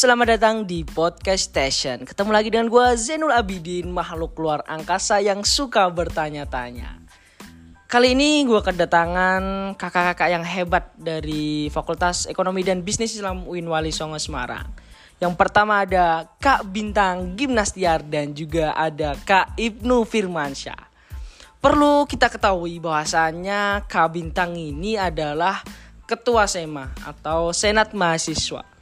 Selamat datang di Podcast Station. Ketemu lagi dengan gue Zainul Abidin, makhluk luar angkasa yang suka bertanya-tanya. Kali ini gue kedatangan kakak-kakak yang hebat dari Fakultas Ekonomi dan Bisnis Islam UIN Wali Songo Semarang. Yang pertama ada Kak Bintang Gimnastiar dan juga ada Kak Ibnu Firmansyah. Perlu kita ketahui bahwasannya Kak Bintang ini adalah Ketua SEMA atau Senat Mahasiswa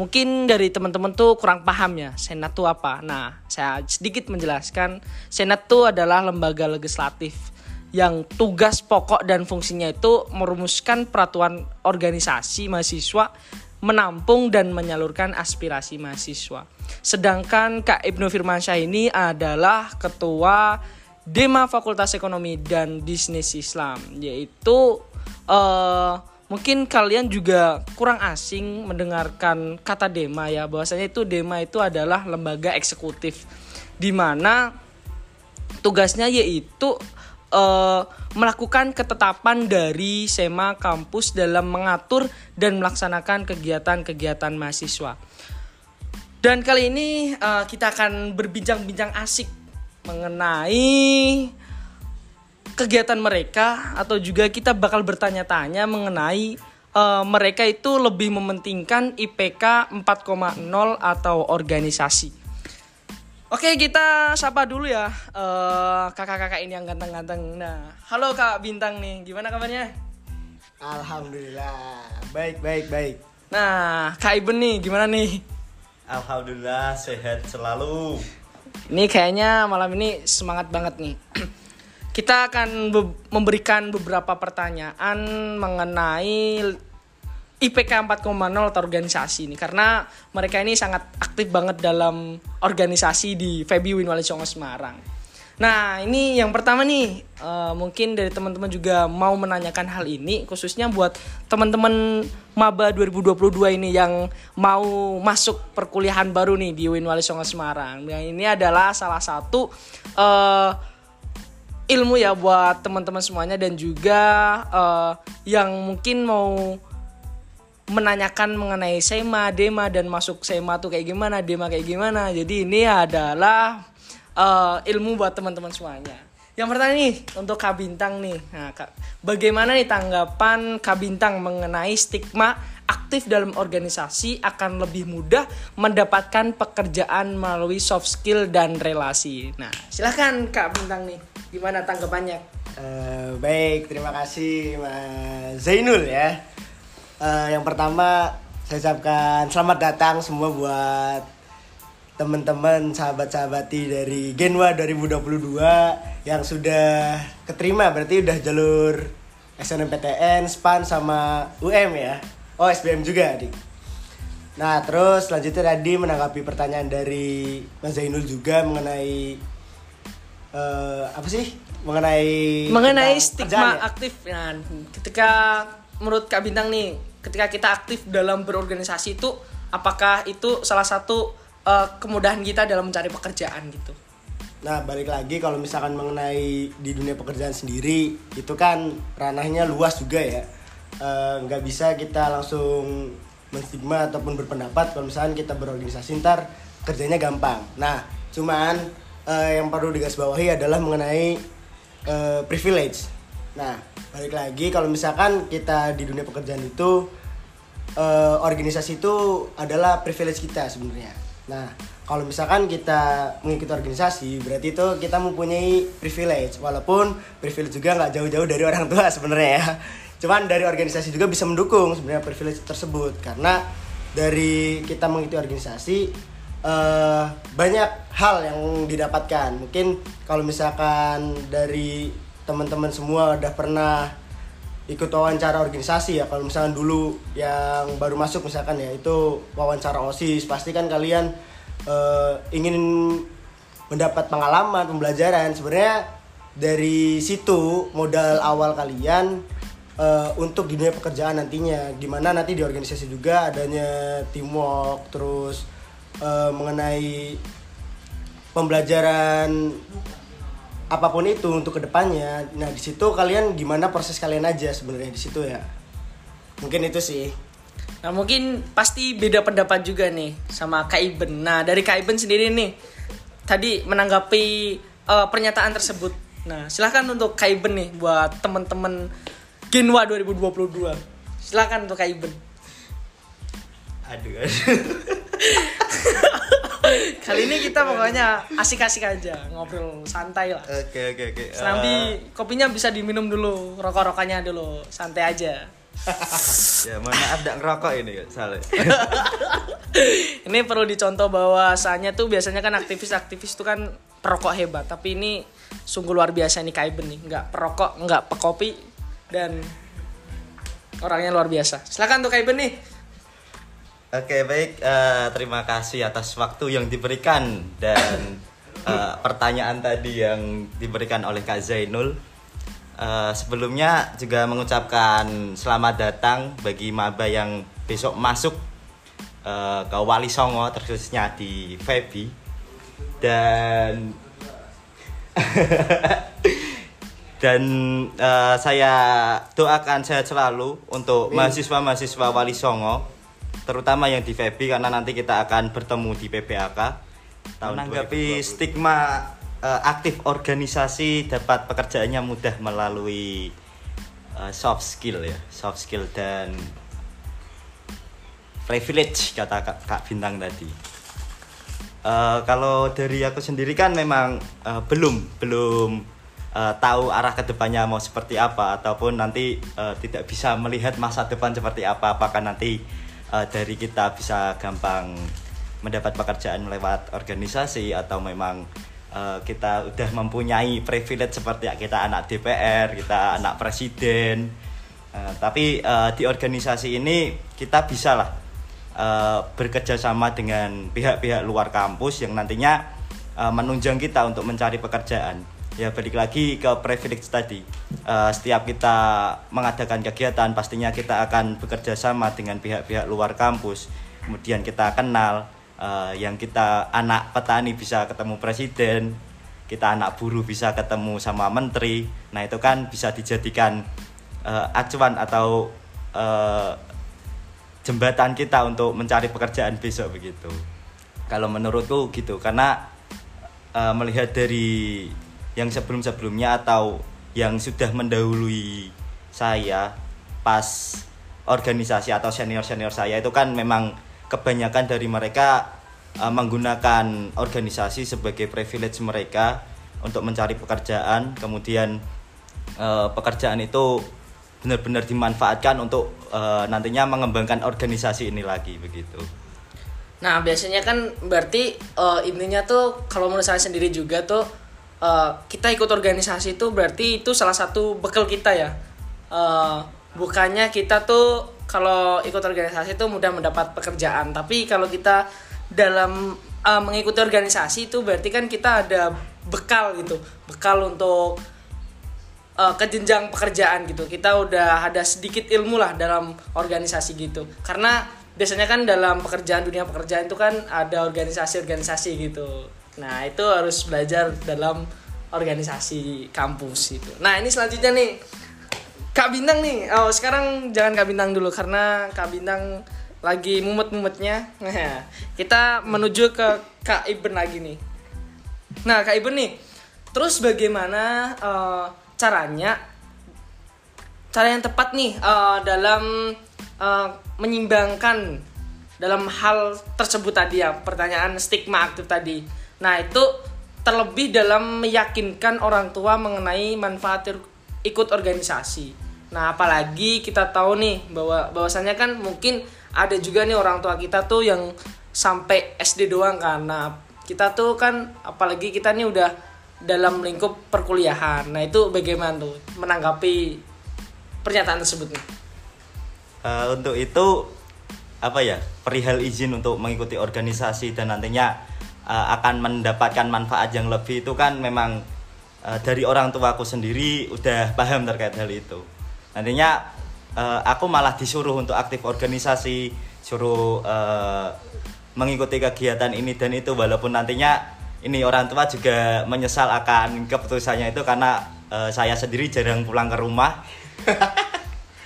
mungkin dari teman-teman tuh kurang paham ya senat tuh apa nah saya sedikit menjelaskan senat tuh adalah lembaga legislatif yang tugas pokok dan fungsinya itu merumuskan peraturan organisasi mahasiswa menampung dan menyalurkan aspirasi mahasiswa. Sedangkan Kak Ibnu Firmansyah ini adalah ketua Dema Fakultas Ekonomi dan Bisnis Islam, yaitu uh, mungkin kalian juga kurang asing mendengarkan kata DEMA ya bahwasanya itu DEMA itu adalah lembaga eksekutif di mana tugasnya yaitu uh, melakukan ketetapan dari SEMA kampus dalam mengatur dan melaksanakan kegiatan-kegiatan mahasiswa. Dan kali ini uh, kita akan berbincang-bincang asik mengenai kegiatan mereka atau juga kita bakal bertanya-tanya mengenai uh, mereka itu lebih mementingkan IPK 4,0 atau organisasi. Oke kita sapa dulu ya eh, kakak-kakak ini yang ganteng-ganteng. Nah, halo Kak Bintang nih, gimana kabarnya? Alhamdulillah, baik baik baik. Nah, Kak Iben nih, gimana nih? Alhamdulillah sehat selalu. Ini kayaknya malam ini semangat banget nih. Kita akan be memberikan beberapa pertanyaan mengenai IPK 4,0 atau organisasi ini karena mereka ini sangat aktif banget dalam organisasi di Febi Winwali Songo Semarang. Nah ini yang pertama nih uh, mungkin dari teman-teman juga mau menanyakan hal ini khususnya buat teman-teman maba 2022 ini yang mau masuk perkuliahan baru nih di Winwali Songo Semarang. Nah ini adalah salah satu uh, ilmu ya buat teman-teman semuanya dan juga uh, yang mungkin mau menanyakan mengenai SEMA, DEMA dan masuk SEMA tuh kayak gimana, DEMA kayak gimana. Jadi ini adalah uh, ilmu buat teman-teman semuanya. Yang pertama nih untuk Kak Bintang nih. Nah, Kak, bagaimana nih tanggapan Kak Bintang mengenai stigma aktif dalam organisasi akan lebih mudah mendapatkan pekerjaan melalui soft skill dan relasi. Nah, silahkan Kak Bintang nih. Gimana tanggapannya? Uh, baik, terima kasih Mas Zainul ya. Uh, yang pertama saya ucapkan selamat datang semua buat teman-teman sahabat-sahabati dari Genwa 2022 yang sudah keterima berarti udah jalur SNMPTN, SPAN sama UM ya. Oh, SBM juga, Adik. Nah, terus selanjutnya tadi menanggapi pertanyaan dari Mas Zainul juga mengenai uh, apa sih mengenai mengenai stigma ya? aktif ya. ketika menurut Kak Bintang nih ketika kita aktif dalam berorganisasi itu apakah itu salah satu uh, kemudahan kita dalam mencari pekerjaan gitu Nah balik lagi kalau misalkan mengenai di dunia pekerjaan sendiri itu kan ranahnya luas juga ya eh, nggak uh, bisa kita langsung menstigma ataupun berpendapat kalau misalkan kita berorganisasi ntar kerjanya gampang. Nah cuman uh, yang perlu digarisbawahi adalah mengenai uh, privilege. Nah, balik lagi kalau misalkan kita di dunia pekerjaan itu uh, organisasi itu adalah privilege kita sebenarnya. Nah, kalau misalkan kita mengikuti organisasi, berarti itu kita mempunyai privilege. Walaupun privilege juga nggak jauh-jauh dari orang tua sebenarnya ya. Cuman dari organisasi juga bisa mendukung sebenarnya privilege tersebut karena dari kita mengikuti organisasi uh, banyak hal yang didapatkan. Mungkin kalau misalkan dari teman-teman semua udah pernah ikut wawancara organisasi ya kalau misalkan dulu yang baru masuk misalkan ya itu wawancara osis. Pasti kan kalian uh, ingin mendapat pengalaman pembelajaran. Sebenarnya dari situ modal awal kalian uh, untuk dunia pekerjaan nantinya. Di mana nanti di organisasi juga adanya teamwork terus uh, mengenai pembelajaran apa pun itu untuk ke depannya. Nah di situ kalian gimana proses kalian aja sebenarnya di situ ya. Mungkin itu sih. Nah mungkin pasti beda pendapat juga nih sama Kak Iben. Nah dari Kak Iben sendiri nih tadi menanggapi eh, pernyataan tersebut. Nah silahkan untuk Kak Iben nih buat temen-temen Genwa 2022. Silahkan untuk Kak Iben. Aduh, aduh. Kali ini kita pokoknya asik-asik aja ngobrol santai lah. Oke oke oke. Serambi kopinya bisa diminum dulu, rokok-rokoknya dulu, santai aja. ya mohon maaf tidak ngerokok ini salah. ini perlu dicontoh bahwasannya tuh biasanya kan aktivis-aktivis itu kan perokok hebat, tapi ini sungguh luar biasa nih Kaiben nih, nggak perokok, nggak pekopi dan orangnya luar biasa. Silakan tuh Kaiben nih. Oke baik, eh, terima kasih atas waktu yang diberikan dan eh, pertanyaan tadi yang diberikan oleh Kak Zainul. Eh, sebelumnya juga mengucapkan selamat datang bagi maba yang besok masuk eh, ke Wali Songo, terkhususnya di Febi dan dan eh, saya doakan sehat selalu untuk mahasiswa-mahasiswa Wali Songo terutama yang di FEBI karena nanti kita akan bertemu di PPAK tahun menanggapi stigma eh, aktif organisasi dapat pekerjaannya mudah melalui eh, soft skill ya soft skill dan privilege kata Kak, Kak Bintang tadi. Eh, kalau dari aku sendiri kan memang eh, belum belum eh, tahu arah ke depannya mau seperti apa ataupun nanti eh, tidak bisa melihat masa depan seperti apa apakah nanti eh, dari kita bisa gampang mendapat pekerjaan lewat organisasi atau memang eh, kita udah mempunyai privilege seperti kita anak DPR kita anak presiden Eh, tapi eh, di organisasi ini kita bisa lah eh, bekerja sama dengan pihak-pihak luar kampus yang nantinya eh, menunjang kita untuk mencari pekerjaan. Ya balik lagi ke privilege tadi. Eh, setiap kita mengadakan kegiatan pastinya kita akan bekerja sama dengan pihak-pihak luar kampus. Kemudian kita kenal eh, yang kita anak petani bisa ketemu presiden, kita anak buruh bisa ketemu sama menteri. Nah, itu kan bisa dijadikan eh, acuan atau eh, jembatan kita untuk mencari pekerjaan besok begitu. Kalau menurutku gitu karena eh, melihat dari yang sebelum-sebelumnya atau yang sudah mendahului saya pas organisasi atau senior-senior saya itu kan memang kebanyakan dari mereka eh, menggunakan organisasi sebagai privilege mereka untuk mencari pekerjaan kemudian eh, pekerjaan itu benar-benar dimanfaatkan untuk eh, nantinya mengembangkan organisasi ini lagi begitu. Nah biasanya kan berarti eh, intinya tuh kalau menurut saya sendiri juga tuh eh, kita ikut organisasi itu berarti itu salah satu bekal kita ya. Eh, bukannya kita tuh kalau ikut organisasi itu mudah mendapat pekerjaan, tapi kalau kita dalam eh, mengikuti organisasi itu berarti kan kita ada bekal gitu, bekal untuk eh, ke jenjang pekerjaan gitu. Kita udah ada sedikit ilmu lah dalam organisasi gitu. Karena biasanya kan dalam pekerjaan dunia pekerjaan itu kan ada organisasi-organisasi gitu. Nah, itu harus belajar dalam organisasi kampus itu. Nah, ini selanjutnya nih. Kak Bintang nih. Oh, sekarang jangan Kak Bintang dulu karena Kak Bintang lagi mumet-mumetnya. Nah, kita menuju ke Kak Iben lagi nih. Nah, Kak Iben nih, terus bagaimana eh, caranya, cara yang tepat nih eh, dalam eh, menyimbangkan dalam hal tersebut tadi ya, pertanyaan stigma aktif tadi. Nah, itu terlebih dalam meyakinkan orang tua mengenai manfaat ikut organisasi. Nah, apalagi kita tahu nih bahwa bahwasannya kan mungkin ada juga nih orang tua kita tuh yang sampai SD doang. Nah, kita tuh kan apalagi kita nih udah dalam lingkup perkuliahan. Nah, itu bagaimana tuh menanggapi pernyataan tersebut nih? Eh, untuk itu apa ya perihal izin untuk mengikuti organisasi dan nantinya eh, akan mendapatkan manfaat yang lebih itu kan memang eh, dari orang tuaku sendiri udah paham terkait hal itu. Nantinya eh, aku malah disuruh untuk aktif organisasi suruh eh, mengikuti kegiatan ini dan itu. Walaupun nantinya ini orang tua juga menyesal akan keputusannya itu karena eh, saya sendiri jarang pulang ke rumah.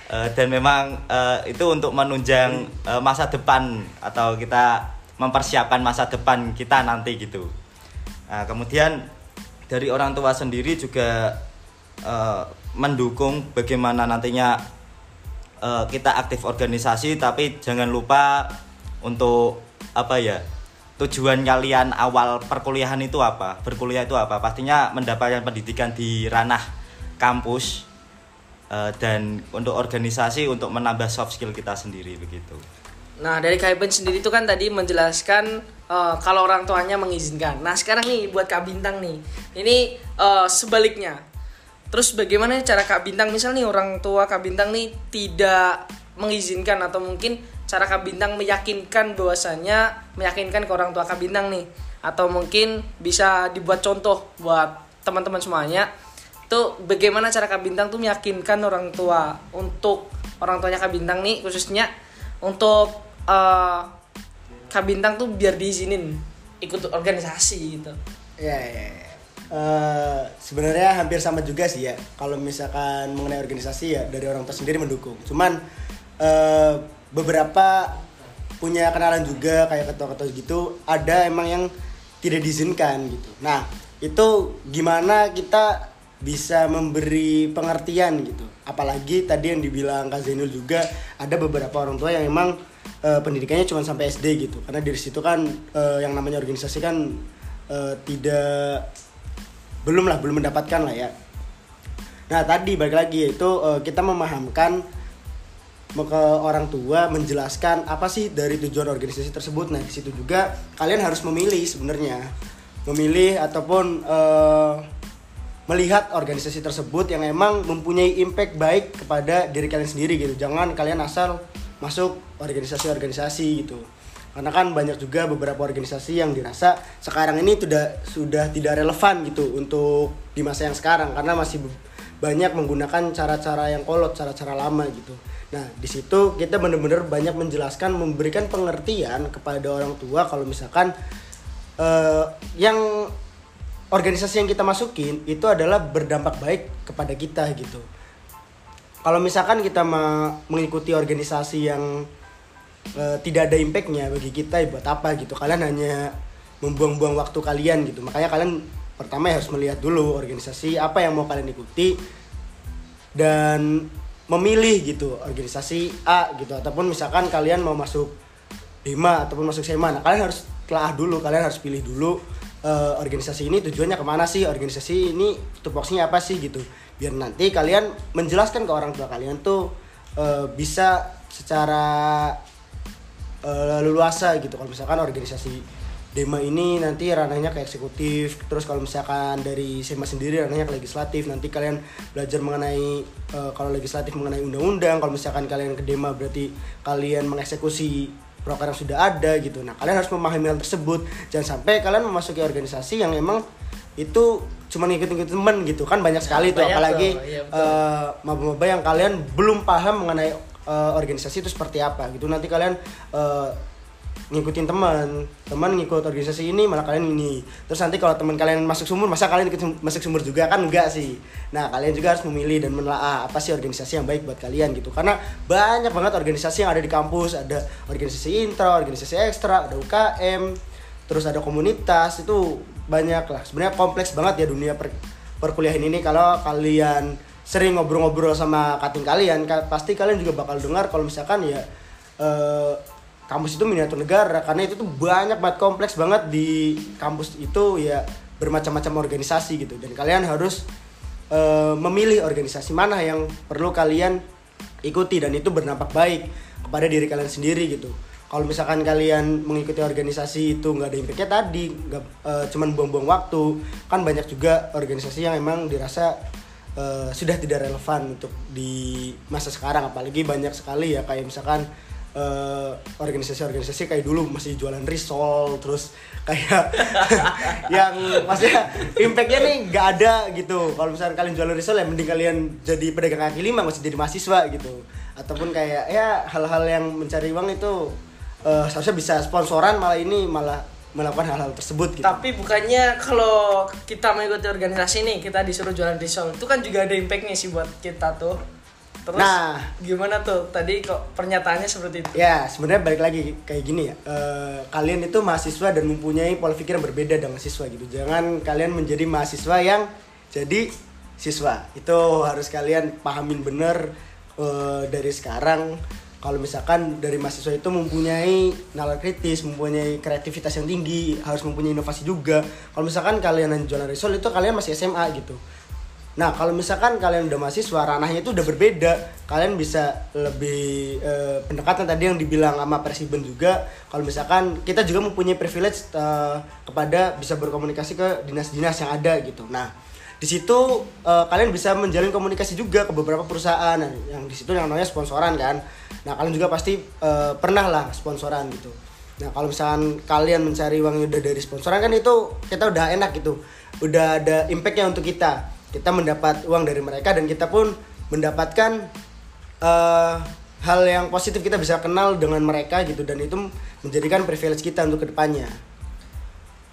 Eh, dan memang eh, itu untuk menunjang eh, masa depan atau kita mempersiapkan masa depan kita nanti gitu. Nah, kemudian dari orang tua sendiri juga eh, mendukung bagaimana nantinya eh, kita aktif organisasi tapi jangan lupa untuk apa ya tujuan kalian awal perkuliahan itu apa berkuliah itu apa pastinya mendapatkan pendidikan di ranah kampus eh, dan untuk organisasi untuk menambah soft skill kita sendiri begitu Nah dari Kak sendiri itu kan tadi menjelaskan eh, kalau orang tuanya mengizinkan. Nah sekarang nih buat Kak Bintang nih, ini eh, sebaliknya. Terus bagaimana cara Kak Bintang misal nih orang tua Kak Bintang nih tidak mengizinkan atau mungkin cara Kak Bintang meyakinkan bahwasanya meyakinkan ke orang tua Kak Bintang nih atau mungkin bisa dibuat contoh buat teman-teman semuanya itu bagaimana cara Kak Bintang tuh meyakinkan orang tua untuk orang tuanya Kak Bintang nih khususnya untuk eh, Kak Bintang tuh biar diizinin ikut organisasi gitu. Ya, ya, ya. Eh, sebenarnya hampir sama juga sih ya. Kalau misalkan mengenai organisasi ya dari orang tua sendiri mendukung. Cuman eh, beberapa punya kenalan juga kayak ketua-ketua gitu. Ada emang yang tidak diizinkan gitu. Nah itu gimana kita bisa memberi pengertian gitu. Apalagi tadi yang dibilang Kak Zainul juga ada beberapa orang tua yang emang eh, pendidikannya cuma sampai SD gitu. Karena dari situ kan eh, yang namanya organisasi kan eh, tidak belum lah belum mendapatkan lah ya. Nah tadi balik lagi yaitu eh, kita memahamkan me- ke orang tua menjelaskan apa sih dari tujuan organisasi tersebut. Nah di situ juga kalian harus memilih sebenarnya. Memilih ataupun eh, melihat organisasi tersebut yang emang mempunyai impact baik kepada diri kalian sendiri gitu. Jangan kalian asal masuk organisasi-organisasi gitu karena kan banyak juga beberapa organisasi yang dirasa sekarang ini sudah sudah tidak relevan gitu untuk di masa yang sekarang karena masih banyak menggunakan cara-cara yang kolot, cara-cara lama gitu. Nah, di situ kita benar-benar banyak menjelaskan, memberikan pengertian kepada orang tua kalau misalkan eh, yang organisasi yang kita masukin itu adalah berdampak baik kepada kita gitu. Kalau misalkan kita mengikuti organisasi yang eh, tidak ada impactnya bagi kita ya buat apa gitu? Kalian hanya membuang-buang waktu kalian gitu. Makanya kalian pertama harus melihat dulu organisasi apa yang mau kalian ikuti dan memilih gitu organisasi A gitu. Ataupun misalkan kalian mau masuk Dema ataupun masuk SEMA nah kalian harus telah dulu kalian harus pilih dulu eh, organisasi ini tujuannya ke mana sih? Organisasi ini tupoksinya apa sih gitu biar nanti kalian menjelaskan ke orang tua kalian tuh eh, bisa secara eh, leluasa gitu. Kalau misalkan organisasi Dema ini nanti ranahnya ke eksekutif. Terus kalau misalkan dari SEMA sendiri ranahnya ke legislatif. Nanti kalian belajar mengenai eh, kalau legislatif mengenai undang-undang. Kalau misalkan kalian ke Dema berarti kalian mengeksekusi program yang sudah ada gitu. Nah kalian harus memahami hal tersebut. Jangan sampai kalian memasuki organisasi yang emang itu cuma ngikut-ngikut temen gitu. Kan banyak sekali Banyak apalagi tuh, iya, eh, maba-maba yang kalian belum paham mengenai eh, organisasi itu seperti apa gitu. Nanti kalian eh, ngikutin teman teman ngikut organisasi ini malah kalian ini. Terus nanti kalau teman kalian masuk sumur masa kalian ikut masuk sumur juga? Kan enggak sih. Nah kalian juga harus memilih dan menelaah apa sih organisasi yang baik buat kalian? gitu. Karena banyak banget organisasi yang ada di kampus. Ada organisasi intra organisasi ekstra ada UKM terus ada komunitas. Itu banyak lah. Sebenarnya kompleks banget ya dunia per, perkuliahan ini. Kalau kalian sering ngobrol-ngobrol sama kating kalian ka- pasti kalian juga bakal dengar kalau misalkan ya eh, kampus itu miniatur negara. Karena itu tuh banyak banget kompleks banget di kampus itu ya bermacam-macam organisasi gitu. Dan kalian harus eh, memilih organisasi mana yang perlu kalian ikuti dan itu berdampak baik kepada diri kalian sendiri gitu kalau misalkan kalian mengikuti organisasi itu nggak ada impactnya tadi nggak eh, cuman buang-buang waktu kan banyak juga organisasi yang emang dirasa eh, sudah tidak relevan untuk di masa sekarang. Apalagi banyak sekali ya kayak misalkan eh, organisasi-organisasi kayak dulu masih jualan risol terus kayak yang maksudnya impactnya nih nggak ada gitu. Kalau misalnya kalian jualan risol ya mending kalian jadi pedagang kaki lima masih jadi mahasiswa gitu. Ataupun kayak ya hal-hal yang mencari uang itu eh, seharusnya bisa sponsoran malah ini malah melakukan hal-hal tersebut gitu Tapi bukannya kalau kita mengikuti organisasi nih kita disuruh jualan risol itu kan juga ada impactnya sih buat kita tuh. Terus Nah. gimana tuh? Tadi kok pernyataannya seperti itu? Ya, sebenarnya balik lagi kayak gini ya. Eh, kalian itu mahasiswa dan mempunyai pola pikir yang berbeda dengan siswa gitu. Jangan kalian menjadi mahasiswa yang jadi siswa. Itu harus kalian pahamin bener eh, dari sekarang. Kalau misalkan dari mahasiswa itu mempunyai nalar kritis, mempunyai kreativitas yang tinggi, harus mempunyai inovasi juga. Kalau misalkan kalian yang jualan risol itu kalian masih SMA gitu. Nah, kalau misalkan kalian udah mahasiswa, ranahnya itu udah berbeda. Kalian bisa lebih eh, pendekatan tadi yang dibilang sama Presiden juga. Kalau misalkan kita juga mempunyai privilege eh, kepada bisa berkomunikasi ke dinas-dinas yang ada gitu. Nah, di situ eh, kalian bisa menjalin komunikasi juga ke beberapa perusahaan. Nah, yang di situ yang namanya sponsoran kan. Nah, kalian juga pasti eh, pernah lah sponsoran gitu. Nah, kalau misalkan kalian mencari uangnya udah dari sponsoran kan itu kita udah enak gitu. Udah ada impactnya untuk kita. Kita mendapat uang dari mereka dan kita pun mendapatkan eh, hal yang positif kita bisa kenal dengan mereka gitu dan itu menjadikan privilege kita untuk ke depannya.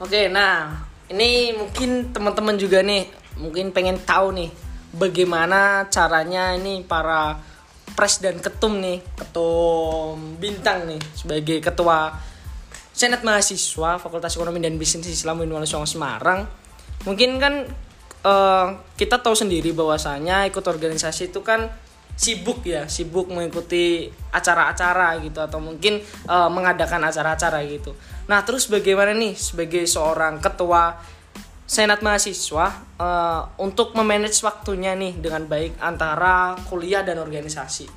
Oke, nah ini mungkin teman-teman juga nih mungkin pengen tahu nih bagaimana caranya ini para pres dan ketum nih, ketum bintang nih sebagai ketua Senat Mahasiswa Fakultas Ekonomi dan Bisnis Islam Songo Semarang. Mungkin kan eh, kita tahu sendiri bahwasanya ikut organisasi itu kan sibuk ya, sibuk mengikuti acara-acara gitu atau mungkin eh, mengadakan acara-acara gitu. Nah, terus bagaimana nih sebagai seorang ketua Senat mahasiswa eh, untuk memanage waktunya nih dengan baik antara kuliah dan organisasi.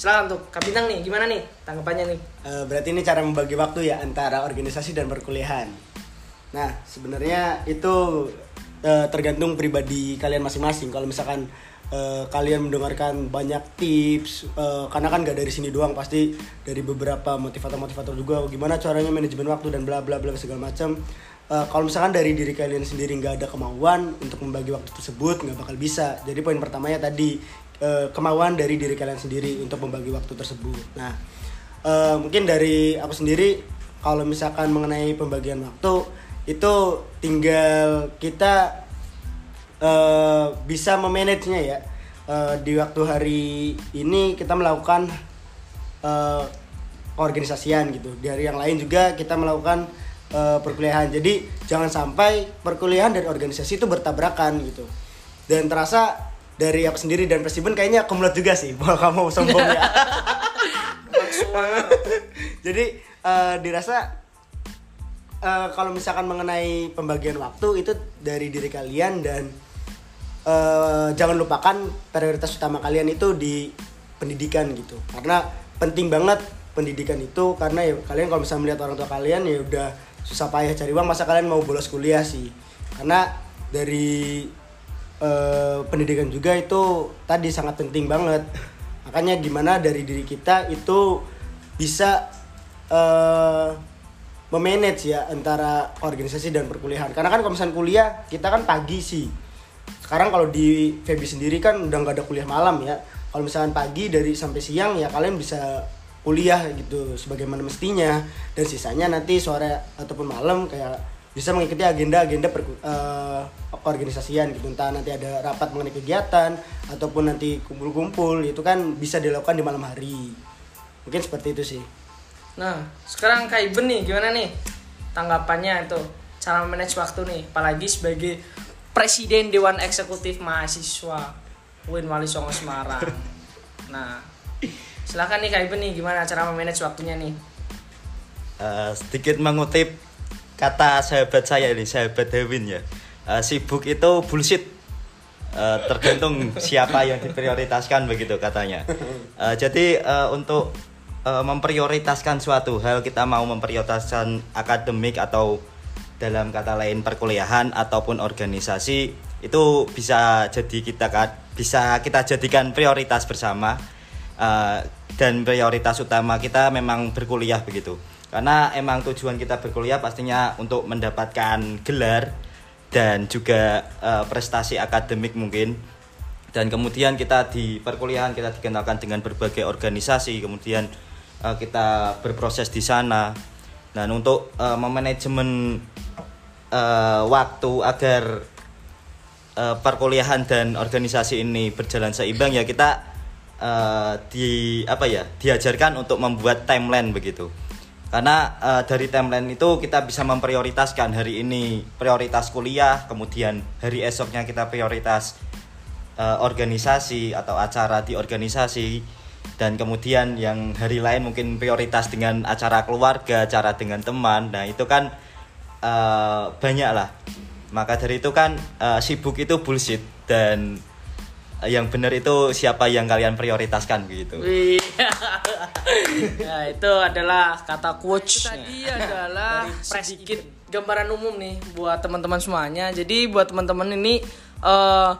Silakan tuh, Kak nih, gimana nih tanggapannya nih? Eh, berarti ini cara membagi waktu ya antara organisasi dan perkuliahan. Nah, sebenarnya itu eh, tergantung pribadi kalian masing-masing. Kalau misalkan eh, kalian mendengarkan banyak tips, eh, karena kan gak dari sini doang, pasti dari beberapa motivator-motivator juga. Gimana caranya manajemen waktu dan bla bla bla segala macam. Eh, kalau misalkan dari diri kalian sendiri nggak ada kemauan untuk membagi waktu tersebut nggak bakal bisa. Jadi poin pertamanya tadi eh, kemauan dari diri kalian sendiri untuk membagi waktu tersebut. Nah, eh, mungkin dari aku sendiri kalau misalkan mengenai pembagian waktu itu tinggal kita eh, bisa memanagenya ya Eh, di waktu hari ini kita melakukan eh, organisasian gitu di hari yang lain juga kita melakukan eh, perkuliahan. Jadi jangan sampai perkuliahan dan organisasi itu bertabrakan gitu. Dan terasa dari aku sendiri dan Presiden kayaknya kumulat juga sih bahwa kamu sombong ya. Jadi eh, dirasa eh, kalau misalkan mengenai pembagian waktu itu dari diri kalian dan eh, jangan lupakan prioritas utama kalian itu di pendidikan gitu. Karena penting banget pendidikan itu karena ya kalian kalau misalnya melihat orang tua kalian ya udah susah payah cari uang masa kalian mau bolos kuliah sih. Karena dari eh, pendidikan juga itu tadi sangat penting banget. Makanya gimana dari diri kita itu bisa eh, memanage ya antara organisasi dan perkuliahan. Karena kan kalau misalnya kuliah kita kan pagi sih. Sekarang kalau di Febi sendiri kan udah nggak ada kuliah malam ya. Kalau misalkan pagi dari sampai siang ya kalian bisa kuliah gitu sebagaimana mestinya. Dan sisanya nanti sore ataupun malam kayak bisa mengikuti agenda-agenda per, eh, organisasian gitu. Entah nanti ada rapat mengenai kegiatan ataupun nanti kumpul-kumpul itu kan bisa dilakukan di malam hari. Mungkin seperti itu sih. Nah, sekarang Kak Iben nih, gimana nih tanggapannya itu? Cara manage waktu nih, apalagi sebagai Presiden Dewan Eksekutif Mahasiswa UIN Wali Songo Semarang. Nah, silakan nih Kak Iben nih, gimana cara memanage waktunya nih? Eh, sedikit mengutip kata sahabat saya ini sahabat Hewin ya. Eh, sibuk itu bullshit. Eh, tergantung siapa yang diprioritaskan begitu katanya. Eh, jadi eh, untuk eh, memprioritaskan suatu hal kita mau memprioritaskan akademik atau dalam kata lain perkuliahan ataupun organisasi itu bisa jadi kita bisa kita jadikan prioritas bersama. Uh, dan prioritas utama kita memang berkuliah begitu. Karena emang tujuan kita berkuliah pastinya untuk mendapatkan gelar dan juga uh, prestasi akademik mungkin. Dan kemudian kita di perkuliahan kita dikenalkan dengan berbagai organisasi kemudian uh, kita berproses di sana. Dan untuk uh, memanajemen uh, waktu agar uh, perkuliahan dan organisasi ini berjalan seimbang ya kita eh, di apa ya diajarkan untuk membuat timeline begitu. Karena eh, dari timeline itu kita bisa memprioritaskan hari ini prioritas kuliah kemudian hari esoknya kita prioritas eh, organisasi atau acara di organisasi dan kemudian yang hari lain mungkin prioritas dengan acara keluarga acara dengan teman. Nah itu kan eh, banyak lah maka dari itu kan eh, sibuk itu bullshit dan yang benar itu siapa yang kalian prioritaskan gitu Wih. nah, itu adalah kata quotes. Tadi adalah sedikit gambaran umum nih buat teman-teman semuanya. Jadi buat teman-teman ini eh,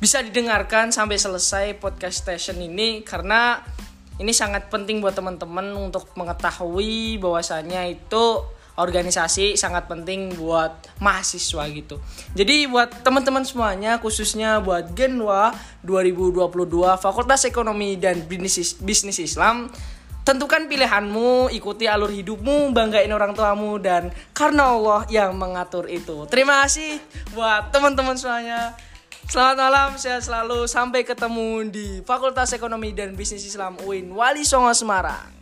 bisa didengarkan sampai selesai podcast station ini karena ini sangat penting buat teman-teman untuk mengetahui bahwasannya itu organisasi sangat penting buat mahasiswa gitu. Jadi buat teman-teman semuanya khususnya buat Genwa 2022 Fakultas Ekonomi dan Bisnis Islam Tentukan pilihanmu, ikuti alur hidupmu, banggain orang tuamu dan karena Allah yang mengatur itu. Terima kasih buat teman-teman semuanya. Selamat malam, sehat selalu. Sampai ketemu di Fakultas Ekonomi dan Bisnis Islam UIN Wali Songo Semarang.